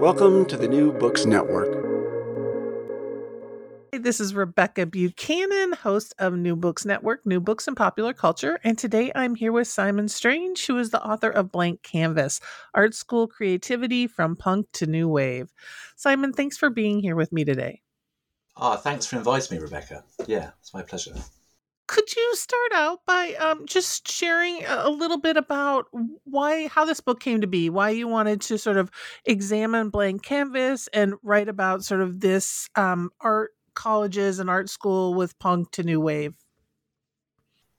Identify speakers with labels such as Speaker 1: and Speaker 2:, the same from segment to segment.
Speaker 1: Welcome to the New Books Network.
Speaker 2: Hey, this is Rebekah Buchanan, host of New Books Network, New Books and Popular Culture. And today I'm here with Simon Strange, who is the author of Blank Canvas Art School Creativity from Punk to New Wave. Simon, thanks for being here with me today.
Speaker 3: Ah, thanks for inviting me, Rebekah. Yeah, it's my pleasure
Speaker 2: could you start out by um, just sharing a little bit about why how this book came to be why you wanted to sort of examine blank canvas and write about sort of this um, art colleges and art school with punk to new wave?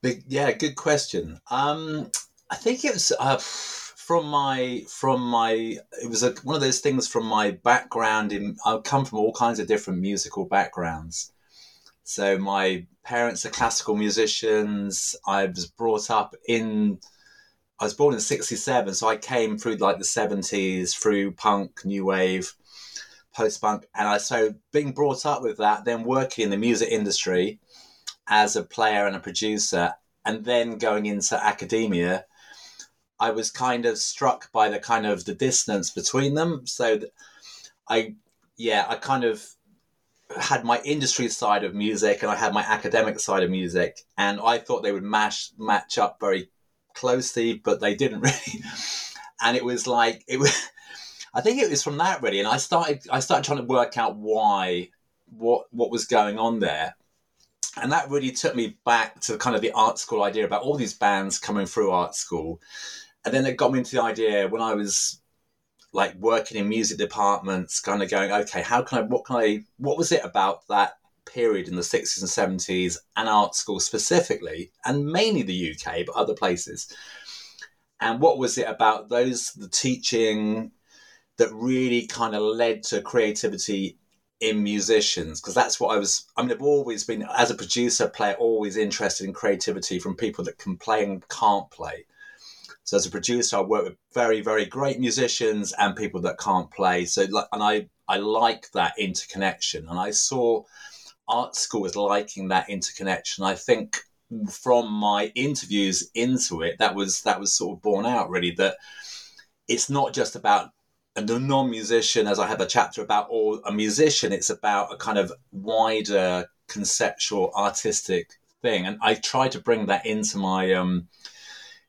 Speaker 3: Yeah good question. Um, i think it was uh, from my from my it was a, one of those things from my background in i come from all kinds of different musical backgrounds so my parents are classical musicians. I was brought up in. I was born in '67, so I came through like the '70s, through punk, new wave, post punk, and I so being brought up with that, then working in the music industry as a player and a producer, and then going into academia, I was kind of struck by the kind of the distance between them. So, I, yeah, I kind of had my industry side of music and I had my academic side of music, and I thought they would mash match up very closely, but they didn't really. And it was like it was. I think it was from that really, and I started I started trying to work out why what what was going on there, and that really took me back to kind of the art school idea about all these bands coming through art school, and then it got me into the idea when I was like working in music departments, kind of going, okay, how can I, what can I, what was it about that period in the 60s and 70s and art school specifically, and mainly the UK, but other places? And what was it about those, the teaching that really kind of led to creativity in musicians? Because that's what I was, I mean, I've always been, as a producer, player, always interested in creativity from people that can play and can't play. So as a producer, I work with very, very great musicians and people that can't play. So and I I like that interconnection, and I saw art school as liking that interconnection. I think from my interviews into it, that was that was sort of borne out really that it's not just about a non-musician, as I have a chapter about, or a musician. It's about a kind of wider conceptual artistic thing, and I try to bring that into my um,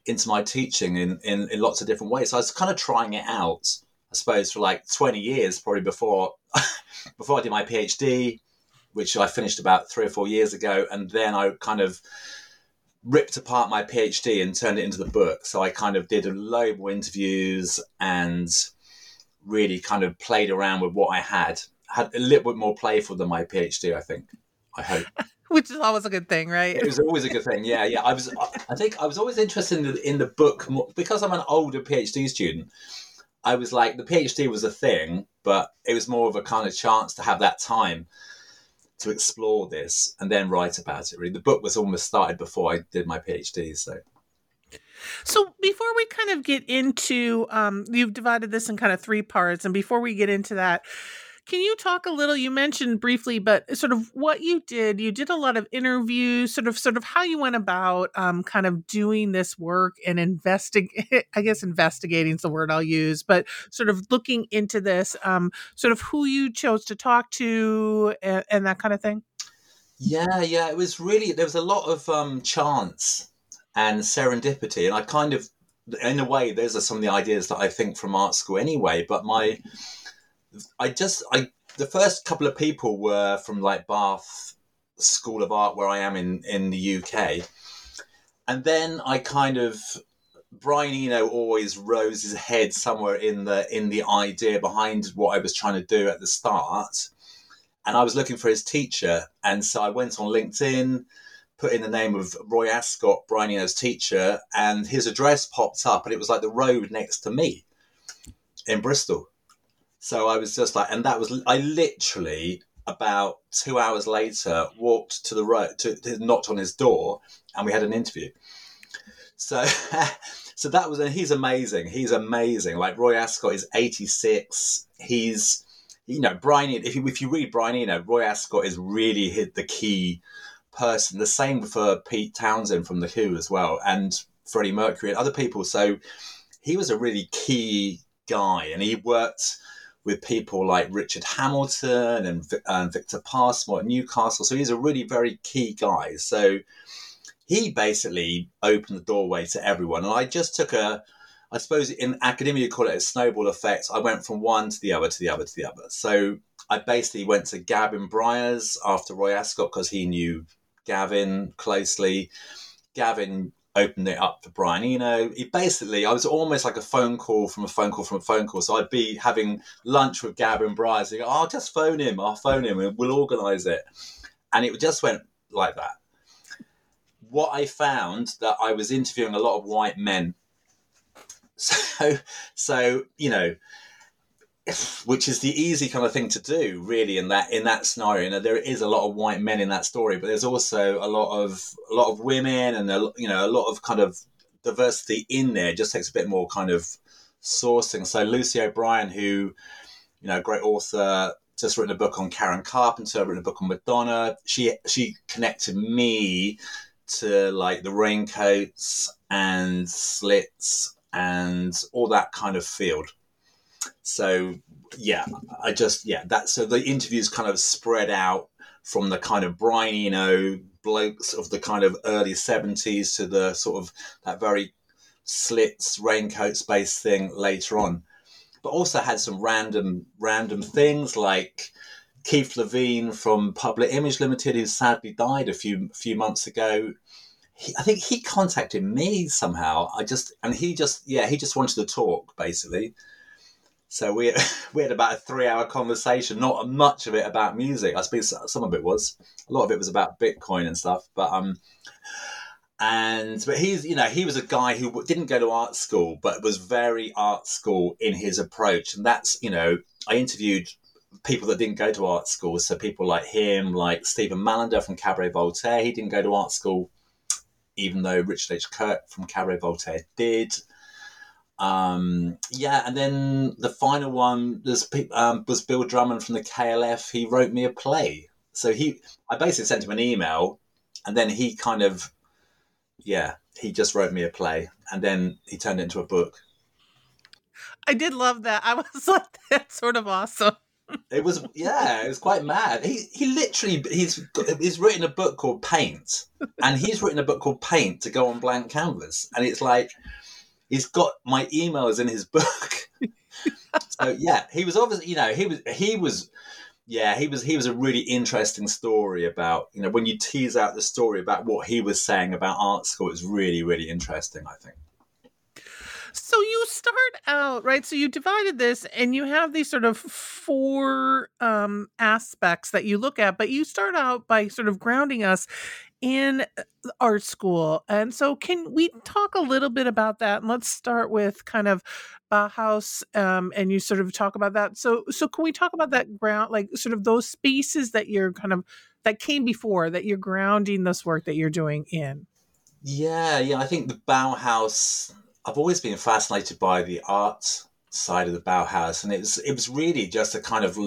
Speaker 3: into my teaching in, in, in lots of different ways. So I was kind of trying it out, I suppose, for like 20 years, probably before before I did my PhD, which I finished about three or four years ago. And then I kind of ripped apart my PhD and turned it into the book. So I kind of did a load more interviews and really kind of played around with what I had. Had a little bit more playful than my PhD, I think. I hope.
Speaker 2: which is always a good thing, right?
Speaker 3: It was always a good thing. Yeah, yeah. I was. I think I was always interested in the, in the book because I'm an older PhD student. I was like the PhD was a thing, but it was more of a kind of chance to have that time to explore this and then write about it. Really, the book was almost started before I did my PhD, so.
Speaker 2: So before we kind of get into, um, you've divided this in kind of three parts, and before we get into that, can you talk a little? You mentioned briefly, but sort of what you did. You did a lot of interviews, sort of, sort of how you went about, um, kind of doing this work and investigate. I guess investigating is the word I'll use, but sort of looking into this, um, sort of who you chose to talk to and, and that kind of thing.
Speaker 3: Yeah, yeah, it was really there was a lot of um, chance and serendipity, and I kind of, in a way, those are some of the ideas that I think from art school anyway. But my I just I the first couple of people were from like Bath School of Art where I am in in the UK, and then I kind of Brian Eno always rose his head somewhere in the in the idea behind what I was trying to do at the start, and I was looking for his teacher, and so I went on LinkedIn. Put in the name of Roy Ascott, Brian Eno's teacher, and his address popped up, and it was like the road next to me in Bristol So I was just like, and that was I literally about two hours later walked to the road, to, to knocked on his door, and we had an interview. So, so that was, and he's amazing. He's amazing. Like Roy Ascott is eighty six. He's, you know, Brian. If you if you read Brian Eno, Roy Ascott is really hit the key person. The same for Pete Townshend from the Who as well, and Freddie Mercury and other people. So he was a really key guy, and he worked with people like Richard Hamilton and, and Victor Pasmore at Newcastle. So he's a really very key guy. So he basically opened the doorway to everyone. And I just took a, I suppose in academia you call it a snowball effect. I went from one to the other to the other to the other. So I basically went to Gavin Bryars after Roy Ascott because he knew Gavin closely. Gavin opened it up for Brian Eno. He basically, I was almost like a phone call from a phone call from a phone call. So I'd be having lunch with Gavin Bryars. Go, oh, I'll just phone him. I'll phone him and we'll organise it. And it just went like that. What I found that I was interviewing a lot of white men. So, so you know, which is the easy kind of thing to do really in that in that scenario. Know, there is a lot of white men in that story but there's also a lot of a lot of women and a, you know a lot of kind of diversity in there. It just takes a bit more kind of sourcing. So lucy o'brien who you know great author just written a book on karen carpenter written a book on madonna. She she connected me to like the raincoats and slits and all that kind of field so yeah, I just yeah that so the interviews kind of spread out from the kind of Brian Eno blokes of the kind of early seventies to the sort of that very slits raincoats based thing later on, but also had some random random things like. Keith Levene from Public Image Limited, who sadly died a few few months ago, he, I think he contacted me somehow. I just and he just yeah he just wanted to talk basically, so we we had about a three hour conversation. Not much of it about music. I suppose some of it was. A lot of it was about Bitcoin and stuff. But um, and but he's you know he was a guy who didn't go to art school, but was very art school in his approach. And that's you know I interviewed people that didn't go to art school. So people like him, like Stephen Mallinder from Cabaret Voltaire. He didn't go to art school, even though Richard H. Kirk from Cabaret Voltaire did. Um, yeah, and then the final one was, um, was Bill Drummond from the KLF. He wrote me a play. So he, I basically sent him an email, and then he kind of, yeah, he just wrote me a play, and then he turned it into a book.
Speaker 2: I did love that. I was like, that's sort of awesome.
Speaker 3: it was yeah, it was quite mad. He he literally he's he's written a book called Paint, and he's written a book called Paint to go on blank canvas, and it's like he's got my emails in his book. so yeah, he was obviously, you know, he was he was yeah, he was he was a really interesting story about, you know, when you tease out the story about what he was saying about art school, it's really, really interesting, I think.
Speaker 2: So you start out, right? So you divided this and you have these sort of four um, aspects that you look at, but you start out by sort of grounding us in uh, art school. And so, can we talk a little bit about that? And let's start with kind of Bauhaus, um, and you sort of talk about that. So, so can we talk about that ground, like sort of those spaces that you're kind of that came before that you're grounding this work that you're doing in?
Speaker 3: Yeah, yeah. I think the Bauhaus. I've always been fascinated by the art side of the Bauhaus, and it was it was really just a kind of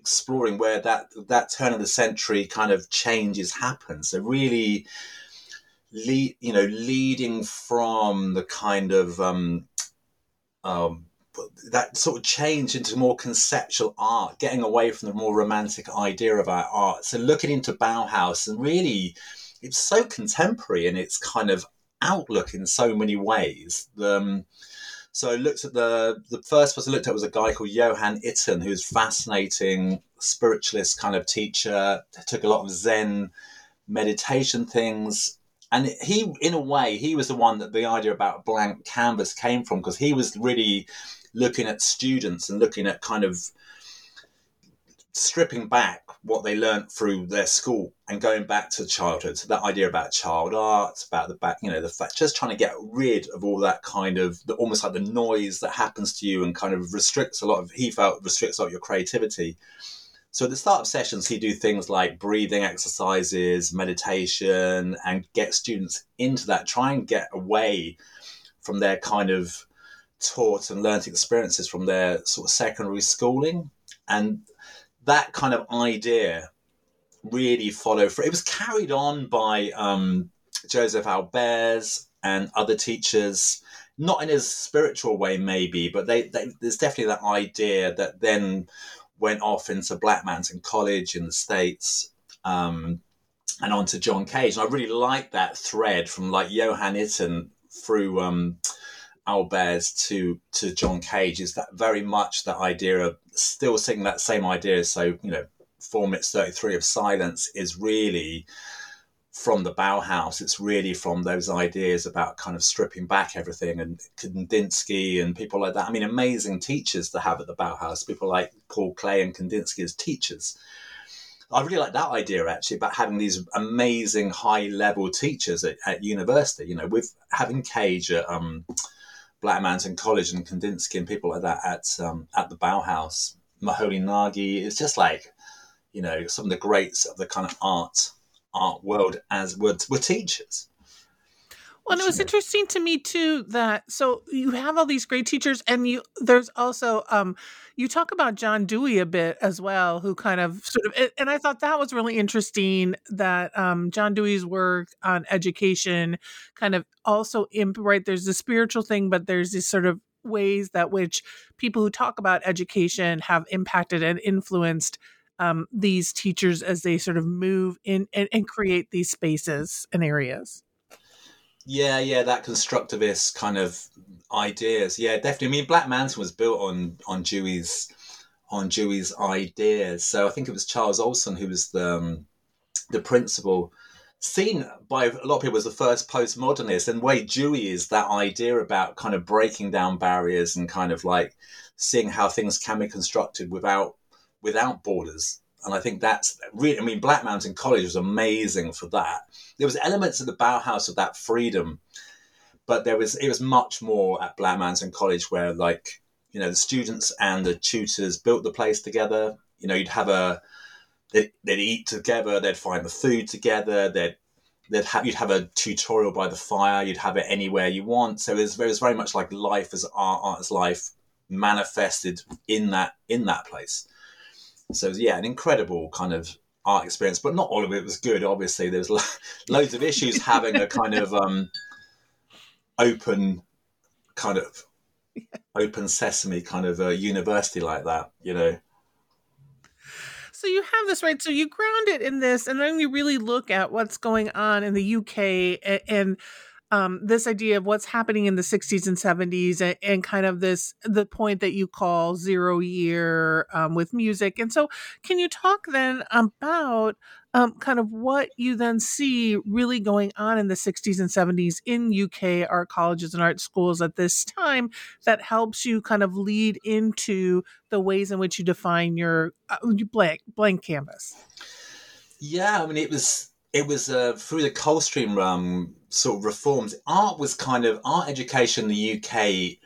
Speaker 3: exploring where that that turn of the century kind of changes happen. So really, lead you know, leading from the kind of um, um, that sort of change into more conceptual art, getting away from the more romantic idea of our art. So looking into Bauhaus and really, it's so contemporary in its kind of outlook in so many ways. Um, so I looked at the the first person I looked at was a guy called Johan Itten, who's fascinating spiritualist kind of teacher. Took a lot of Zen meditation things, and he, in a way, he was the one that the idea about blank canvas came from because he was really looking at students and looking at kind of stripping back what they learned through their school and going back to childhood. So that idea about child art, about the back, you know, the fact, just trying to get rid of all that kind of the, almost like the noise that happens to you and kind of restricts a lot of, he felt restricts a lot of your creativity. So at the start of sessions, he do things like breathing exercises, meditation, and get students into that, try and get away from their kind of taught and learnt experiences from their sort of secondary schooling. And that kind of idea really followed for it was carried on by um, Josef Albers and other teachers, not in a spiritual way, maybe, but they, they, there's definitely that idea that then went off into Black Mountain College in the States um, and on to John Cage. And I really like that thread from like Johan Itten through um, Albers to to John Cage is that very much that idea of still seeing that same idea. So you know, four minutes thirty three of silence is really from the Bauhaus. It's really from those ideas about kind of stripping back everything and Kandinsky and people like that. I mean, amazing teachers to have at the Bauhaus. People like Paul Klee and Kandinsky as teachers. I really like that idea actually about having these amazing high level teachers at, at university. You know, with having Cage at um, Black Mountain College and Kandinsky and people like that at um, at the Bauhaus, Moholy Nagy. It's just like, you know, some of the greats of the kind of art art world as were, were teachers.
Speaker 2: Well, and it was interesting to me too that so you have all these great teachers, and you there's also um you talk about John Dewey a bit as well, who kind of sort of and I thought that was really interesting that um John Dewey's work on education kind of also imp right there's the spiritual thing, but there's this sort of ways that which people who talk about education have impacted and influenced um, these teachers as they sort of move in and, and create these spaces and areas.
Speaker 3: Yeah, yeah, that constructivist kind of ideas. Yeah, definitely. I mean, Black Mountain was built on on Dewey's on Dewey's ideas. So I think it was Charles Olson who was the um, the principal, seen by a lot of people as the first postmodernist. And way Dewey is that idea about kind of breaking down barriers and kind of like seeing how things can be constructed without without borders. And I think that's really, I mean, Black Mountain College was amazing for that. There was elements of the Bauhaus of that freedom, but there was, it was much more at Black Mountain College where like, you know, the students and the tutors built the place together. You know, you'd have a, they'd, they'd eat together, they'd find the food together, they'd, they'd have, you'd have a tutorial by the fire, you'd have it anywhere you want. So it was, it was very much like life as art, art as life manifested in that, in that place. So yeah, an incredible kind of art experience, but not all of it was good. Obviously, there's lo- loads of issues having a kind of um, open, kind of open sesame kind of a university like that. You know.
Speaker 2: So you have this right. So you ground it in this, and then you really look at what's going on in the UK and, and um, this idea of what's happening in the 60s and 70s and, and, kind of this the point that you call zero year um, with music. And so can you talk then about um, kind of what you then see really going on in the 60s and 70s in uk art colleges and art schools at this time that helps you kind of lead into the ways in which you define your uh, blank blank canvas?
Speaker 3: Yeah i mean it was it was uh, through the Coldstream um, sort of reforms. Art was kind of art education in the UK.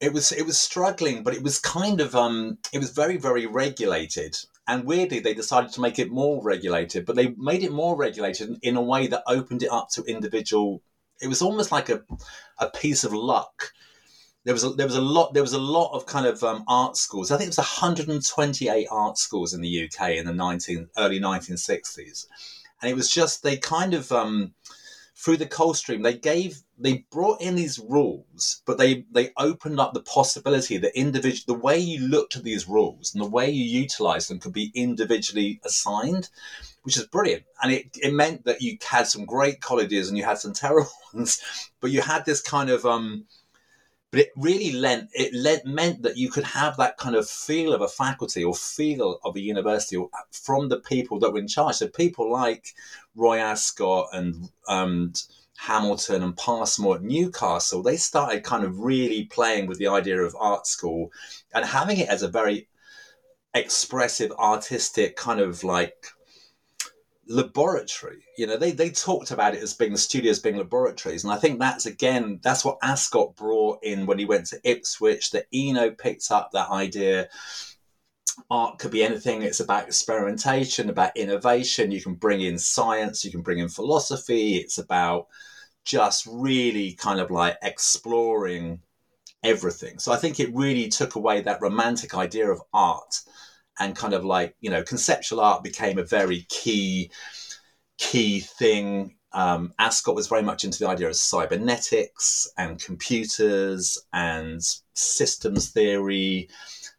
Speaker 3: It was it was struggling, but it was kind of um, it was very very regulated. And weirdly, they decided to make it more regulated, but they made it more regulated in a way that opened it up to individual. It was almost like a a piece of luck. There was a, there was a lot there was a lot of kind of um, art schools. I think it was 128 art schools in the UK in the 19 early 1960s and it was just they kind of um, through the Coldstream they gave they brought in these rules, but they they opened up the possibility that individual the way you looked at these rules and the way you utilized them could be individually assigned, which is brilliant. And it, it meant that you had some great colleges and you had some terrible ones, but you had this kind of um, but it really lent it led, meant that you could have that kind of feel of a faculty or feel of a university from the people that were in charge. So people like Roy Ascott and um, Hamilton and Pasmore at Newcastle, they started kind of really playing with the idea of art school and having it as a very expressive, artistic kind of like laboratory. You know, they they talked about it as being the studios being laboratories, and I think that's again that's what Ascott brought in when he went to Ipswich. That Eno picked up that idea. Art could be anything. It's about experimentation, about innovation. You can bring in science, you can bring in philosophy. It's about just really kind of like exploring everything. So I think it really took away that romantic idea of art and kind of like, you know, conceptual art became a very key, key thing. Um, Ascott was very much into the idea of cybernetics and computers and systems theory.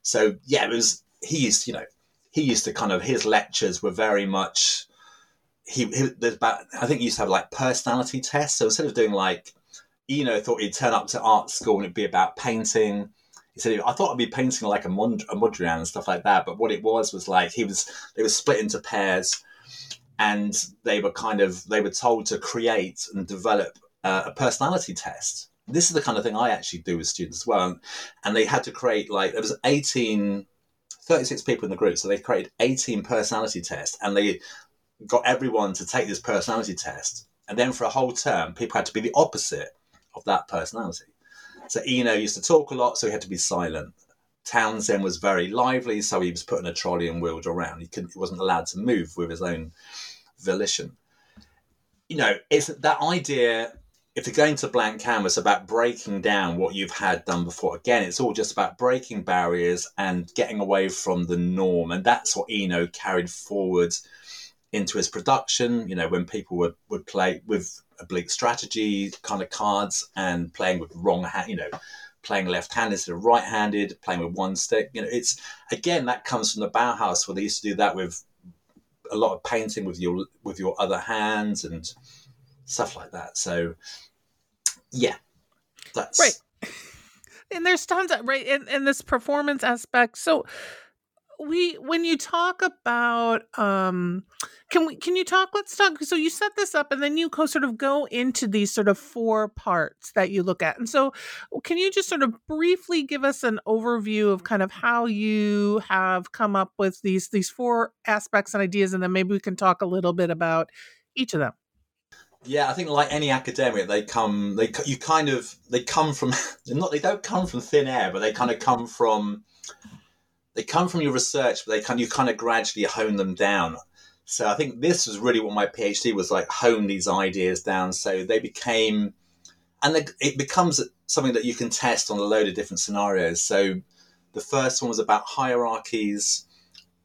Speaker 3: So yeah, it was, he used, you know, he used to kind of, his lectures were very much, he, he there's about, I think he used to have like personality tests. So instead of doing like, you Eno thought he'd turn up to art school and it'd be about painting. He said, I thought I'd be painting like a, Mond- a Mondrian and stuff like that. But what it was was like he was, they were split into pairs and they were kind of, they were told to create and develop uh, a personality test. This is the kind of thing I actually do with students as well. And they had to create like, there was 18, 36 people in the group. So they created 18 personality tests and they got everyone to take this personality test. And then for a whole term, people had to be the opposite of that personality. So Eno used to talk a lot, so he had to be silent. Townshend was very lively, so he was put in a trolley and wheeled around. He, couldn't, he wasn't allowed to move with his own volition. You know, it's that idea. If you're going to blank canvas about breaking down what you've had done before, again, it's all just about breaking barriers and getting away from the norm. And that's what Eno carried forward into his production. You know, when people would, would play with oblique strategy kind of cards and playing with wrong hand, you know, playing left-handed instead of right-handed, playing with one stick. You know, it's again that comes from the Bauhaus where they used to do that with a lot of painting with your with your other hands and stuff like that. So yeah, that's
Speaker 2: right. And there's tons of right in, in this performance aspect. So we when you talk about um can we can you talk let's talk so you set this up and then you co- sort of go into these sort of four parts that you look at and so can you just sort of briefly give us an overview of kind of how you have come up with these these four aspects and ideas and then maybe we can talk a little bit about each of them?
Speaker 3: Yeah, I think like any academic, they come, they you kind of they come from not they don't come from thin air, but they kind of come from they come from your research, but they kind you kind of gradually hone them down. So I think this was really what my PhD was like: hone these ideas down. So they became, and it becomes something that you can test on a load of different scenarios. So the first one was about hierarchies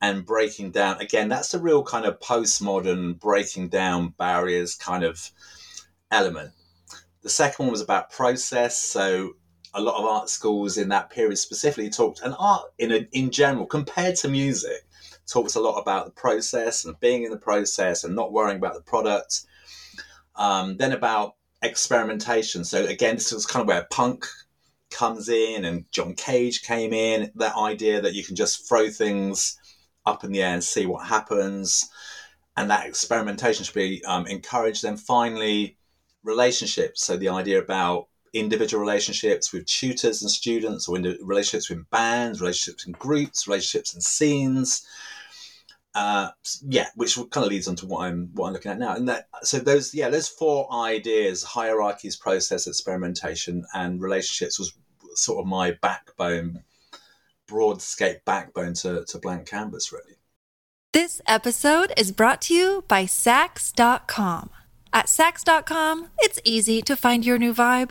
Speaker 3: and breaking down. Again, that's a real kind of postmodern breaking down barriers kind of element. The second one was about process. So a lot of art schools in that period specifically talked, and art in a, in general compared to music, talks a lot about the process and being in the process and not worrying about the product. Um, then about experimentation. So again, this was kind of where punk comes in, and John Cage came in. That idea that you can just throw things up in the air and see what happens, and that experimentation should be um, encouraged. Then finally, relationships. So the idea about individual relationships with tutors and students, or in relationships with bands, relationships in groups, relationships in scenes. Uh, yeah, which kind of leads on to what I'm what I'm looking at now. And that so those yeah those four ideas: hierarchies, process, experimentation, and relationships was sort of my backbone, broad scape backbone to to blank canvas really.
Speaker 4: This episode is brought to you by Saks.com. At Saks.com, it's easy to find your new vibe.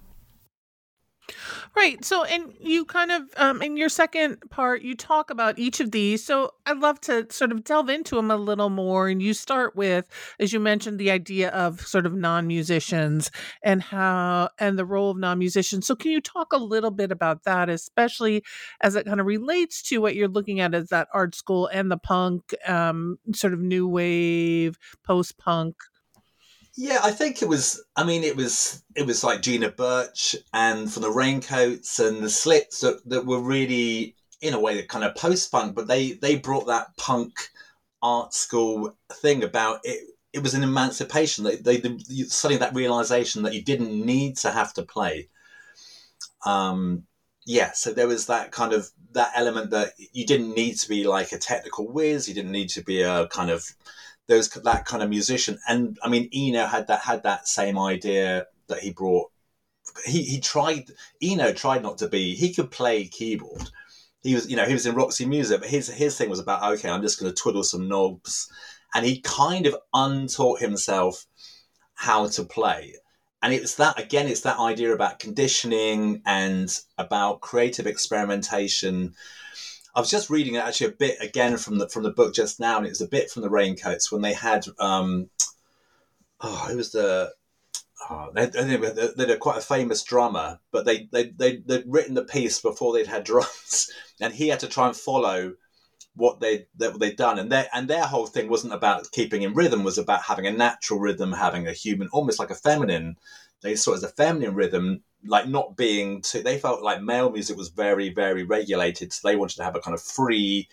Speaker 2: Right. So, and you kind of, um, in your second part, you talk about each of these. So, I'd love to sort of delve into them a little more. And you start with, as you mentioned, the idea of sort of non musicians and how, and the role of non musicians. So, can you talk a little bit about that, especially as it kind of relates to what you're looking at as that art school and the punk, um, sort of new wave, post punk?
Speaker 3: Yeah, I think it was. I mean, it was it was like Gina Birch and from the Raincoats and the Slits that, that were really, in a way, kind of post punk, but they they brought that punk art school thing about it. It was an emancipation. They, they, they suddenly that realization that you didn't need to have to play. Um, yeah, so there was that kind of that element that you didn't need to be like a technical whiz. You didn't need to be a kind of that kind of musician. And I mean, Eno had that had that same idea that he brought. He he tried. Eno tried not to be. He could play keyboard. He was, you know, he was in Roxy Music, but his his thing was about okay, I'm just going to twiddle some knobs, and he kind of untaught himself how to play. And it's that again, it's that idea about conditioning and about creative experimentation I was just reading actually a bit again from the from the book just now, and it was a bit from the Raincoats when they had um, oh, it was the oh, they, they, they had quite a famous drummer, but they they they they'd written the piece before they'd had drums, and he had to try and follow what they that they'd done, and their and their whole thing wasn't about keeping in rhythm, was about having a natural rhythm, having a human, almost like a feminine. They saw it as a feminine rhythm, like not being too they felt like male music was very very regulated so they wanted to have a kind of free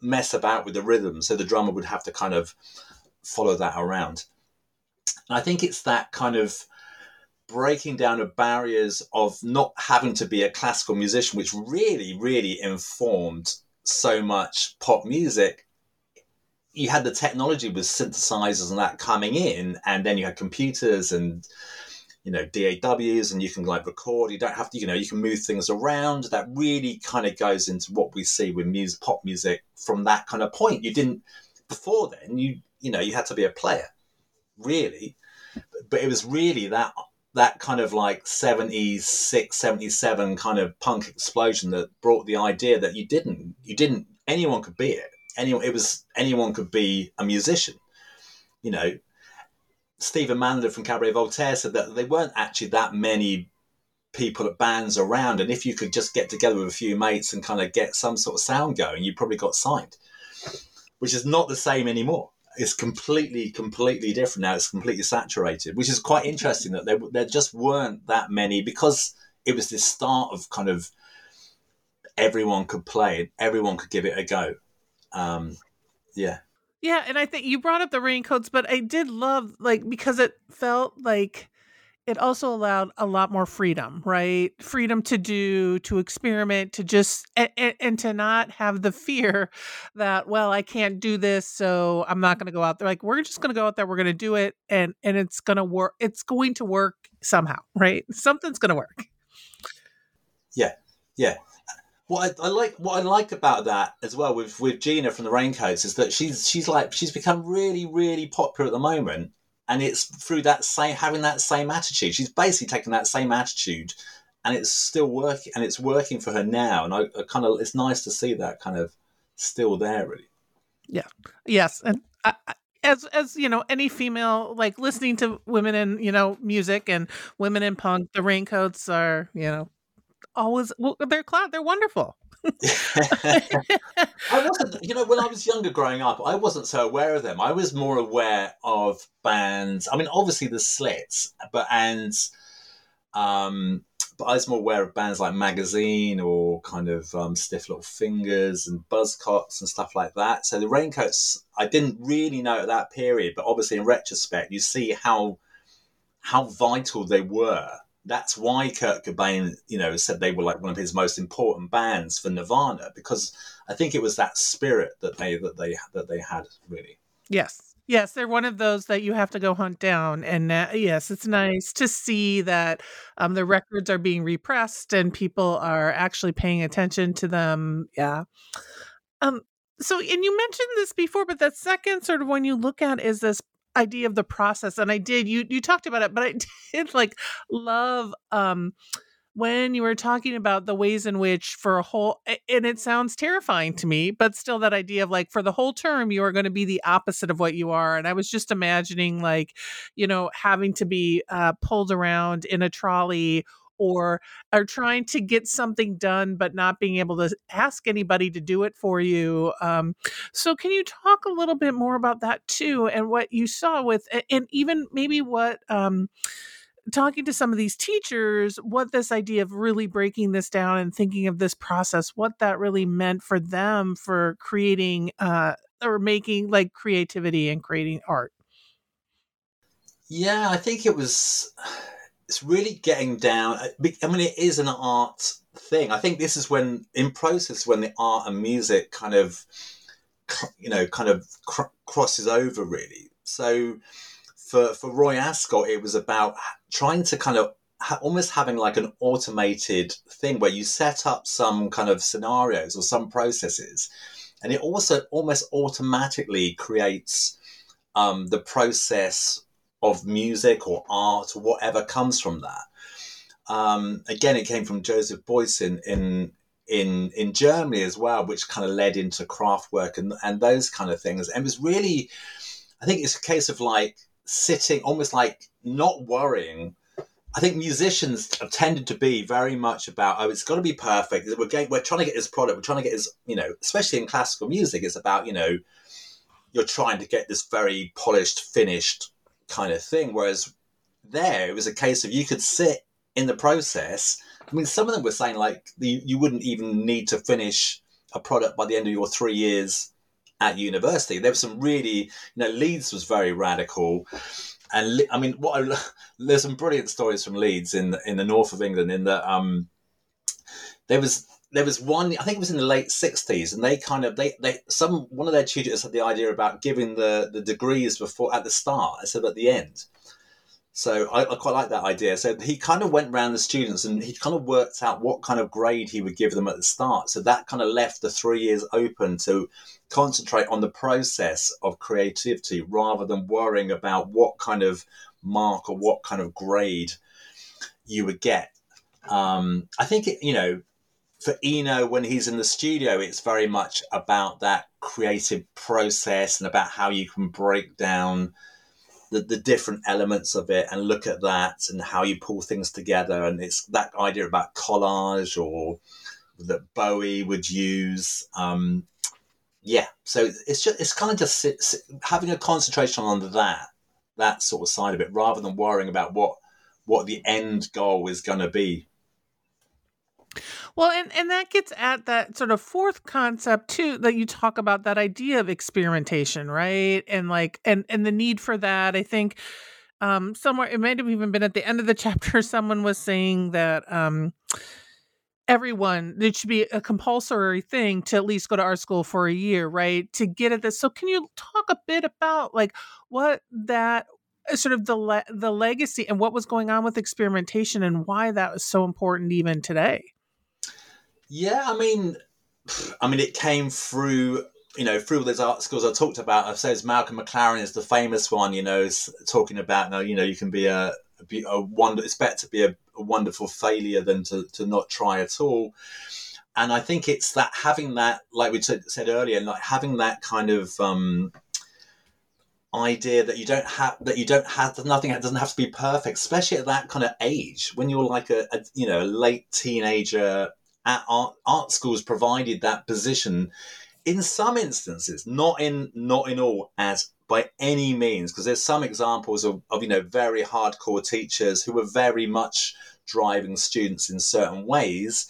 Speaker 3: mess about with the rhythm so the drummer would have to kind of follow that around. And i think it's that kind of breaking down of barriers of not having to be a classical musician which really really informed so much pop music. You had the technology with synthesizers and that coming in and then you had computers and you know DAWs and you can like record. You don't have to, you know, you can move things around. That really kind of goes into what we see with music, pop music from that kind of point. You didn't before then. You you know you had to be a player, really, but it was really that that kind of like 76 77 kind of punk explosion that brought the idea that you didn't you didn't anyone could be it anyone it was anyone could be a musician you know Stephen Mallinder from Cabaret Voltaire said that there weren't actually that many people at bands around, and if you could just get together with a few mates and kind of get some sort of sound going, you probably got signed, which is not the same anymore. It's completely, completely different now. It's completely saturated, which is quite interesting that there, there just weren't that many because it was this start of kind of everyone could play and everyone could give it a go. Um, yeah.
Speaker 2: Yeah, and I think you brought up the raincoats, but I did love like because it felt like it also allowed a lot more freedom, right? Freedom to do, to experiment, to just and, and, to not have the fear that well, I can't do this, so I'm not going to go out there. Like we're just going to go out there, we're going to do it, and and it's going to work. It's going to work somehow, right? Something's going to work.
Speaker 3: Yeah, yeah, what I, I, like what I like about that as well with with Gina from the Raincoats is that she's she's like she's become really really popular at the moment, and it's through that same having that same attitude. She's basically taken that same attitude, and it's still working and it's working for her now. And I, I kind of it's nice to see that kind of still there really.
Speaker 2: Yeah. Yes, and I, as as you know any female like listening to women in you know music and women in punk the raincoats are you know always well, they're cloud they're wonderful
Speaker 3: I wasn't, you know, when I was younger growing up, I wasn't so aware of them. I was more aware of bands. I mean, obviously the Slits, but and um, but I was more aware of bands like Magazine or kind of um, Stiff Little Fingers and Buzzcocks and stuff like that. So the Raincoats, I didn't really know at that period, but obviously in retrospect, you see how how vital they were that's why Kurt Cobain, you know, said they were like one of his most important bands for Nirvana because I think it was that spirit that they that they that they had really.
Speaker 2: Yes. Yes, they're one of those that you have to go hunt down, and uh, yes, it's nice to see that um, the records are being repressed and people are actually paying attention to them. Yeah. Um. So, and you mentioned this before, but that second sort of one you look at is this idea of the process and i did you you talked about it but i did like love um when you were talking about the ways in which for a whole and it sounds terrifying to me but still that idea of like for the whole term you are going to be the opposite of what you are and i was just imagining like you know having to be uh, pulled around in a trolley or are trying to get something done but not being able to ask anybody to do it for you. Um, so, can you talk a little bit more about that too, and what you saw with, and even maybe what? Um, talking to some of these teachers what this idea of really breaking this down and thinking of this process what that really meant for them for creating uh or making like creativity and creating art
Speaker 3: yeah i think it was it's really getting down uh, i mean it is an art thing. I think this is when in process when the art and music kind of you know kind of cr- crosses over really. So for for Roy Ascott, it was about trying to kind of ha- almost having like an automated thing where you set up some kind of scenarios or some processes, and it also almost automatically creates um, the process of music or art or whatever comes from that. Um, again, it came from Joseph Beuys in, in in in Germany as well, which kind of led into Kraftwerk and and those kind of things. And it was really, I think it's a case of like sitting almost like not worrying. I think musicians have tended to be very much about, oh, it's got to be perfect. We're we're trying to get this product. We're trying to get this, you know, especially in classical music, it's about, you know, you're trying to get this very polished, finished kind of thing. Whereas there, it was a case of you could sit in the process. I mean, some of them were saying like the, you wouldn't even need to finish a product by the end of your three years at university. There was some really, you know, Leeds was very radical, and I mean, what I, there's some brilliant stories from Leeds in in the north of England. In that, um, there was there was one I think it was in the late sixties, and they kind of they they some one of their tutors had the idea about giving the the degrees before at the start instead of at the end. So I, I, quite like that idea. So he kind of went around the students and he kind of worked out what kind of grade he would give them at the start. So that kind of left the three years open to concentrate on the process of creativity rather than worrying about what kind of mark or what kind of grade you would get. Um, I think, it, you know, for Eno, when he's in the studio, it's very much about that creative process and about how you can break down the, the different elements of it and look at that and how you pull things together. And it's that idea about collage or that Bowie would use. Um, yeah, so it's just it's kind of just sit, sit, having a concentration on that that sort of side of it rather than worrying about what what the end goal is going to be
Speaker 2: well, and, and that gets at that sort of fourth concept too that you talk about that idea of experimentation, right? And like and and the need for that. I think um somewhere it might have even been at the end of the chapter someone was saying that um everyone it should be a compulsory thing to at least go to art school for a year right to get at this so can you talk a bit about like what that uh, sort of the le- the legacy and what was going on with experimentation and why that was so important even today
Speaker 3: yeah, I mean, I mean, it came through you know, through all those art schools I talked about, I says Malcolm McLaren is the famous one, you know, is talking about now, you know, you can be a, be a wonder, it's better to be a, a, wonderful failure than to, to not try at all. And I think it's that having that, like we t- said earlier, like having that kind of um, idea that you don't have, that you don't have, nothing doesn't have to be perfect, especially at that kind of age when you're like a, a you know, a late teenager at art, art schools provided that position in some instances, not in not in all, as by any means, because there's some examples of, of you know very hardcore teachers who were very much driving students in certain ways.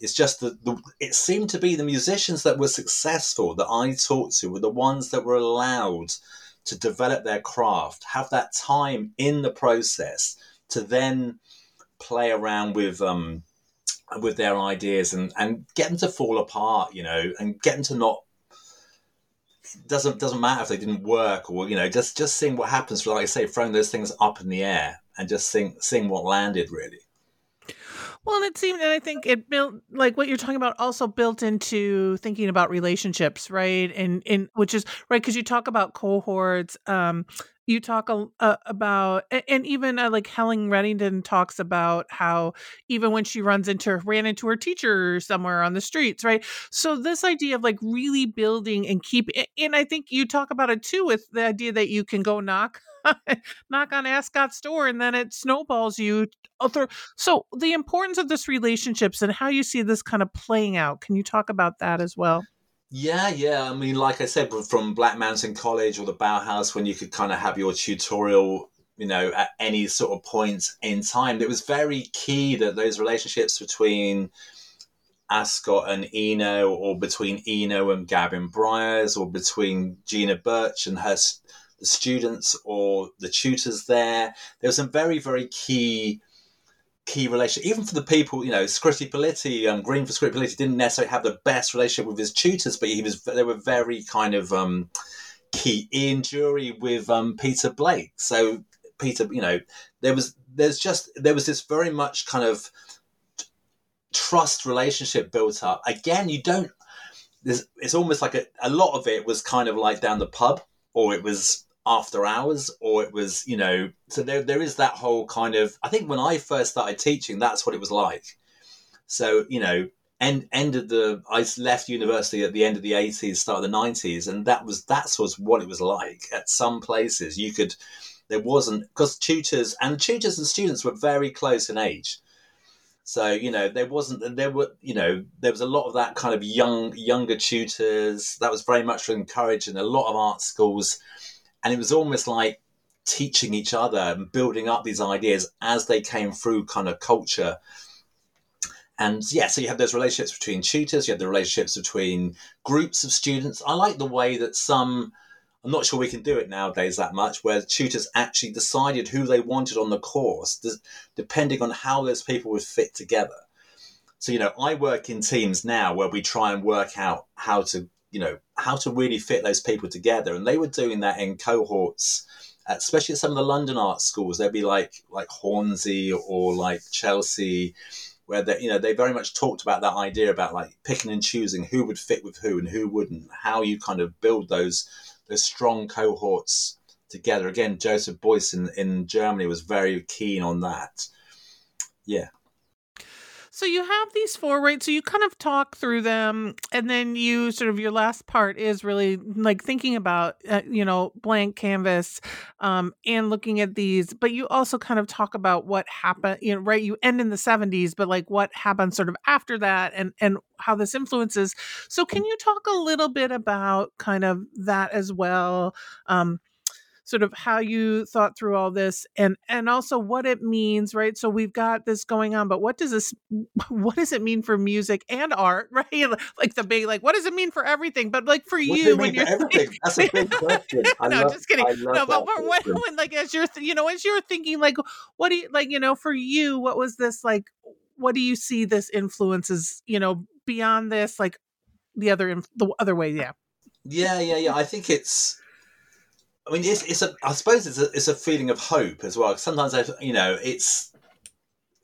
Speaker 3: It's just that the, it seemed to be the musicians that were successful that I talked to were the ones that were allowed to develop their craft, have that time in the process to then play around with um, with their ideas and and get them to fall apart, you know, and get them to not doesn't doesn't matter if they didn't work or you know just just seeing what happens. Like I say, throwing those things up in the air and just seeing seeing what landed really.
Speaker 2: Well, and it seemed, and I think it built like what you're talking about also built into thinking about relationships, right? And in which is right because you talk about cohorts. Um, you talk uh, about and even uh, like helen reddington talks about how even when she runs into ran into her teacher somewhere on the streets right? So this idea of like really building and keep and i think you talk about it too with the idea that you can go knock knock on ascott's door and then it snowballs you so the importance of this relationships and how you see this kind of playing out can you talk about that as well
Speaker 3: yeah, yeah. I mean, like I said, from Black Mountain College or the Bauhaus, when you could kind of have your tutorial, you know, at any sort of point in time, it was very key that those relationships between Ascott and Eno, or between Eno and Gavin Bryars, or between Gina Birch and her students or the tutors there. There were some very, very key key relationship, even for the people, you know, Scritti um, Green for Scritti didn't necessarily have the best relationship with his tutors, but he was, they were very kind of um, key. Ian Dury with um, Peter Blake. So Peter, you know, there was, there's just, there was this very much kind of trust relationship built up. Again, you don't, it's almost like a, a lot of it was kind of like down the pub or it was after hours or it was you know so there there is that whole kind of I think when I first started teaching that's what it was like. So you know end ended the I left university at the end of the 80s start of the 90s and that was that's was what it was like. At some places you could there wasn't because tutors and tutors and students were very close in age. So you know there wasn't there were you know there was a lot of that kind of young younger tutors. That was very much encouraged in a lot of art schools and it was almost like teaching each other and building up these ideas as they came through kind of culture and yeah, so you have those relationships between tutors, you have the relationships between groups of students. I like the way that some, I'm not sure we can do it nowadays that much, where tutors actually decided who they wanted on the course, depending on how those people would fit together. So, you know, I work in teams now where we try and work out how to you know how to really fit those people together. And they were doing that in cohorts uh, especially at some of the london art schools. They'd be like like hornsey or like chelsea where they you know they very much talked about that idea about like picking and choosing who would fit with who and who wouldn't how you kind of build those those strong cohorts together. Again Joseph Beuys in, in germany was very keen on that. Yeah
Speaker 2: so you have these four, right? So you kind of talk through them, and then you sort of your last part is really like thinking about, uh, you know, blank canvas, um, and looking at these. But you also kind of talk about what happened, you know, right? You end in the seventies, but like what happened sort of after that, and and how this influences. So can you talk a little bit about kind of that as well? Um, sort of how you thought through all this and and also what it means right? So we've got this going on but what does this what does it mean for music and art right? Like the big like what does it mean for everything? But like for what you when you're
Speaker 3: everything? That's a big question.
Speaker 2: I no love, just kidding. No but what, when like as you're th- you know as you're thinking like what do you like you know for you what was this like what do you see this influences you know beyond this like the other the other way? Yeah.
Speaker 3: Yeah yeah yeah. I think it's I mean, it's, it's a. I suppose it's a it's a feeling of hope as well. Sometimes I, you know, it's.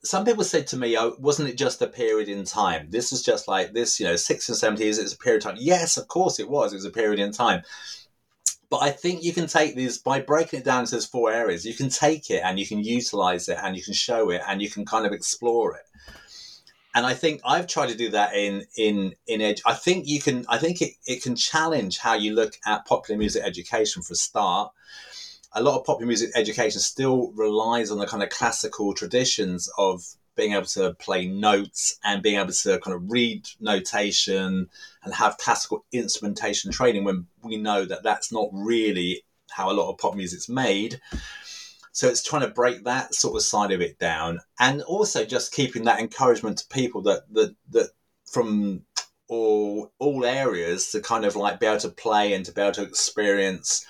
Speaker 3: Some people said to me, "Oh, wasn't it just a period in time? This was just like this, you know, six and seventies. It's a period of time." Yes, of course it was. It was a period in time. But I think you can take these by breaking it down into those four areas. You can take it and you can utilize it and you can show it and you can kind of explore it and I think I've tried to do that in in in edge. I think you can. I think it, it can challenge how you look at popular music education for a start. A lot of popular music education still relies on the kind of classical traditions of being able to play notes and being able to kind of read notation and have classical instrumentation training when we know that that's not really how a lot of pop music's made. So it's trying to break that sort of side of it down, and also just keeping that encouragement to people that that that from all all areas to kind of like be able to play and to be able to experience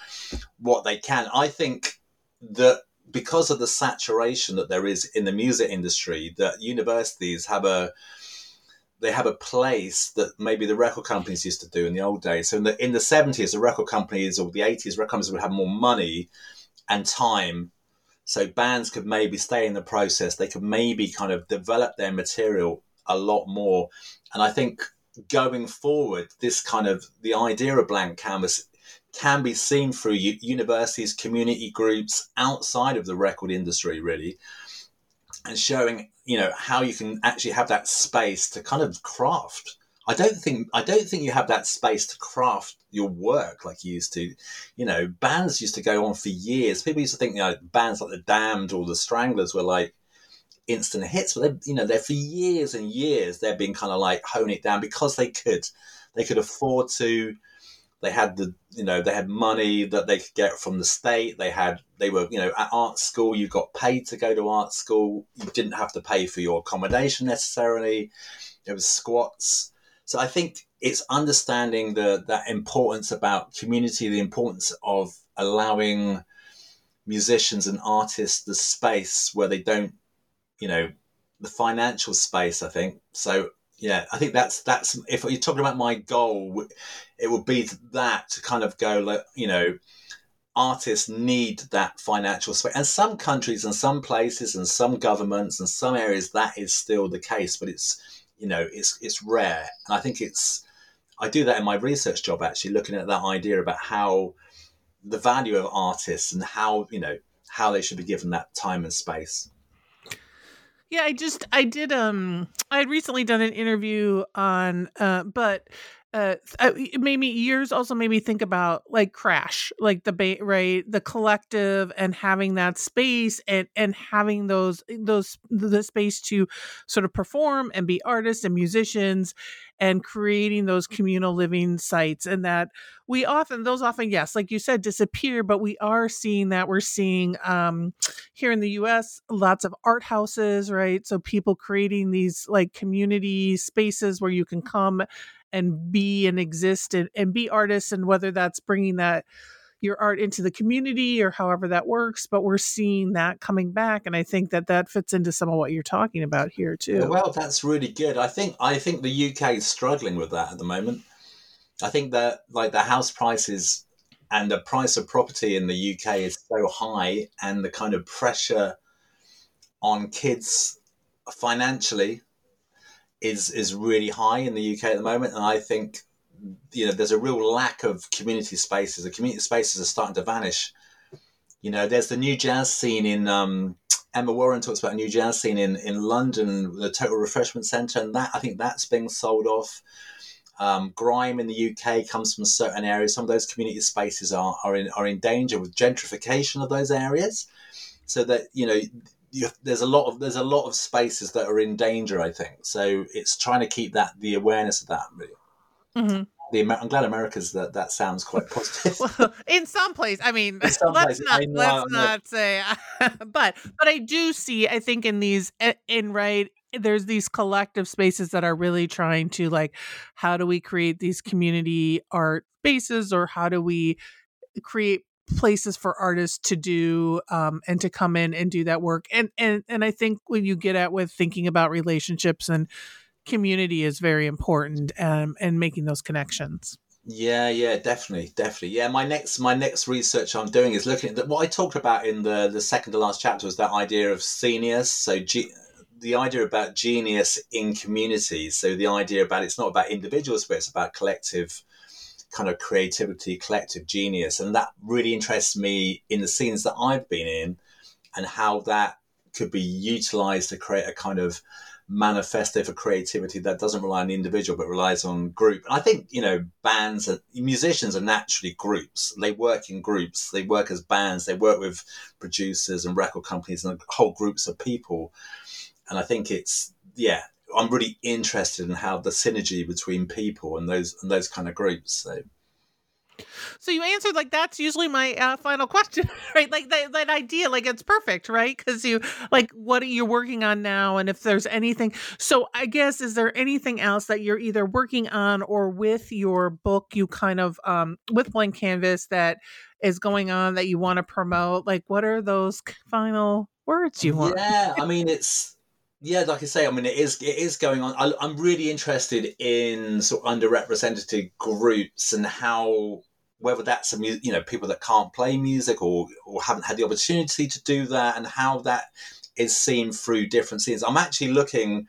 Speaker 3: what they can. I think that because of the saturation that there is in the music industry, that universities have a they have a place that maybe the record companies used to do in the old days. So in the in the seventies, the record companies or the eighties, record companies would have more money and time so bands could maybe stay in the process. They could maybe kind of develop their material a lot more. And I think going forward, this kind of the idea of blank canvas can be seen through universities, community groups outside of the record industry, really, and showing you know how you can actually have that space to kind of craft. I don't think I don't think you have that space to craft your work like you used to. You know, bands used to go on for years. People used to think you know bands like the Damned or the Stranglers were like instant hits, but they, you know, they're for years and years they've been kind of like hone it down because they could, they could afford to. They had the, you know, they had money that they could get from the state. They had, they were, you know, at art school. You got paid to go to art school. You didn't have to pay for your accommodation necessarily. It was squats. So I think it's understanding the that importance about community, the importance of allowing musicians and artists the space where they don't you know the financial space i think. So yeah i think that's that's if you're talking about my goal it would be that to kind of go like you know artists need that financial space and some countries and some places and some governments and some areas that is still the case but it's you know it's it's rare. And i think it's i do that in my research job actually looking at that idea about how the value of artists and how you know how they should be given that time and space.
Speaker 2: Yeah, I just I did um I had recently done an interview on uh but uh it made me years also made me think about like crash like the ba- right the collective and having that space and and having those those the space to sort of perform and be artists and musicians and creating those communal living sites and that we often those often yes like you said disappear but we are seeing that. We're seeing um here in the US lots of art houses right? So people creating these like community spaces where you can come and be and exist and, and be artists and whether that's bringing that your art into the community or however that works but we're seeing that coming back and i think that that fits into some of what you're talking about here too.
Speaker 3: well that's really good. I think i think the uk is struggling with that at the moment. I think that like the house prices and the price of property in the uk is so high and the kind of pressure on kids financially is is really high in the uk at the moment and i think you know there's a real lack of community spaces. The community spaces are starting to vanish. You know, there's the new jazz scene in um, Emma Warren talks about a new jazz scene in in London, the Total Refreshment Centre, and that I think that's being sold off. Um, grime in the UK comes from certain areas. Some of those community spaces are are in are in danger with gentrification of those areas. So that you know, you, there's a lot of there's a lot of spaces that are in danger. I think so. It's trying to keep that the awareness of that really. Mm-hmm the I'm glad America's that that sounds quite positive.
Speaker 2: well, in some place, I mean, let's place, not I let's not say, but but I do see. I think in these in right there's these collective spaces that are really trying to like how do we create these community art spaces or how do we create places for artists to do um, and to come in and do that work and and and i think when you get at with thinking about relationships and community is very important um, and making those connections.
Speaker 3: Yeah, yeah, definitely, definitely. Yeah, my next my next research I'm doing is looking at the, what I talked about in the the second to last chapter was that idea of genius. So G, the idea about genius in communities. So the idea about it's not about individuals, but it's about collective kind of creativity, collective genius, and that really interests me in the scenes that I've been in, and how that could be utilized to create a kind of manifesto for creativity that doesn't rely on the individual but relies on group. And I think you know bands and musicians are naturally groups. They work in groups. They work as bands. They work with producers and record companies and whole groups of people. And I think it's yeah. I'm really interested in how the synergy between people and those and those kind of groups. So
Speaker 2: so you answered like that's usually my uh, final question, right? Like that, that idea, like it's perfect, right? Because you like what are you working on now, and if there's anything. So I guess is there anything else that you're either working on or with your book, you kind of um with blank canvas that is going on that you want to promote? Like what are those final words you want?
Speaker 3: Yeah, I mean it's yeah, like I say, I mean, it is it is going on. I, am really interested in sort of underrepresented groups and how whether that's a you know people that can't play music or or haven't had the opportunity to do that, and how that is seen through different scenes. I'm actually looking.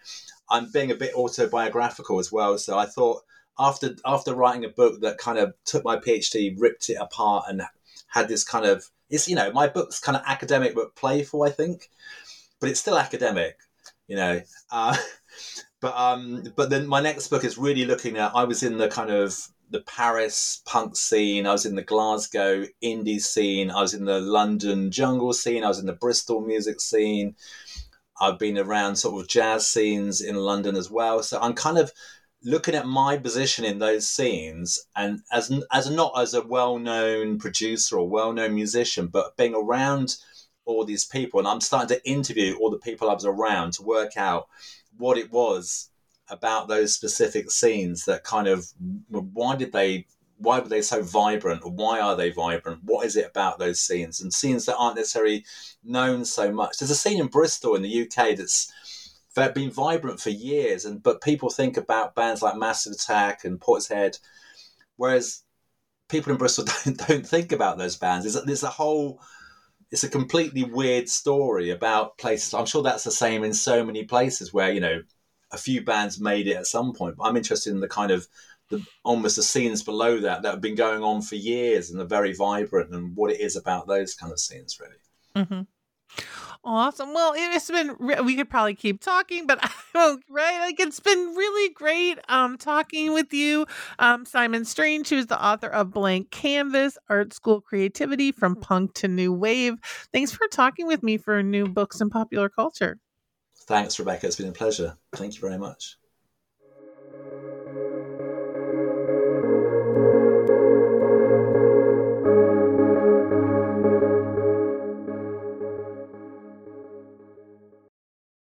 Speaker 3: I'm being a bit autobiographical as well, so I thought after after writing a book that kind of took my PhD, ripped it apart, and had this kind of it's you know my book's kind of academic but playful, I think, but it's still academic, you know. Uh, but um, but then my next book is really looking at. I was in the kind of the Paris punk scene. I was in the Glasgow indie scene. I was in the London jungle scene. I was in the Bristol music scene. I've been around sort of jazz scenes in London as well. So I'm kind of looking at my position in those scenes and as as not as a well-known producer or well-known musician but being around all these people and I'm starting to interview all the people I was around to work out what it was about those specific scenes that kind of why did they why were they so vibrant? Or why are they vibrant? What is it about those scenes? And scenes that aren't necessarily known so much. There's a scene in bristol in the uk that's they've been vibrant for years, and but people think about bands like Massive Attack and Portishead, whereas people in Bristol don't, don't think about those bands. There's there's a whole, it's a completely weird story about places. I'm sure that's the same in so many places where you know a few bands made it at some point. But I'm interested in the kind of the almost the scenes below that that have been going on for years and are very vibrant and what it is about those kind of scenes really.
Speaker 2: Mm-hmm. Awesome. Well, it's been re- we could probably keep talking, but I don't, right, like it's been really great um talking with you, um Simon Strange, who's the author of Blank Canvas: Art School Creativity from Punk to New Wave. Thanks for talking with me for new books and popular culture.
Speaker 3: Thanks, Rebekah. It's been a pleasure. Thank you very much.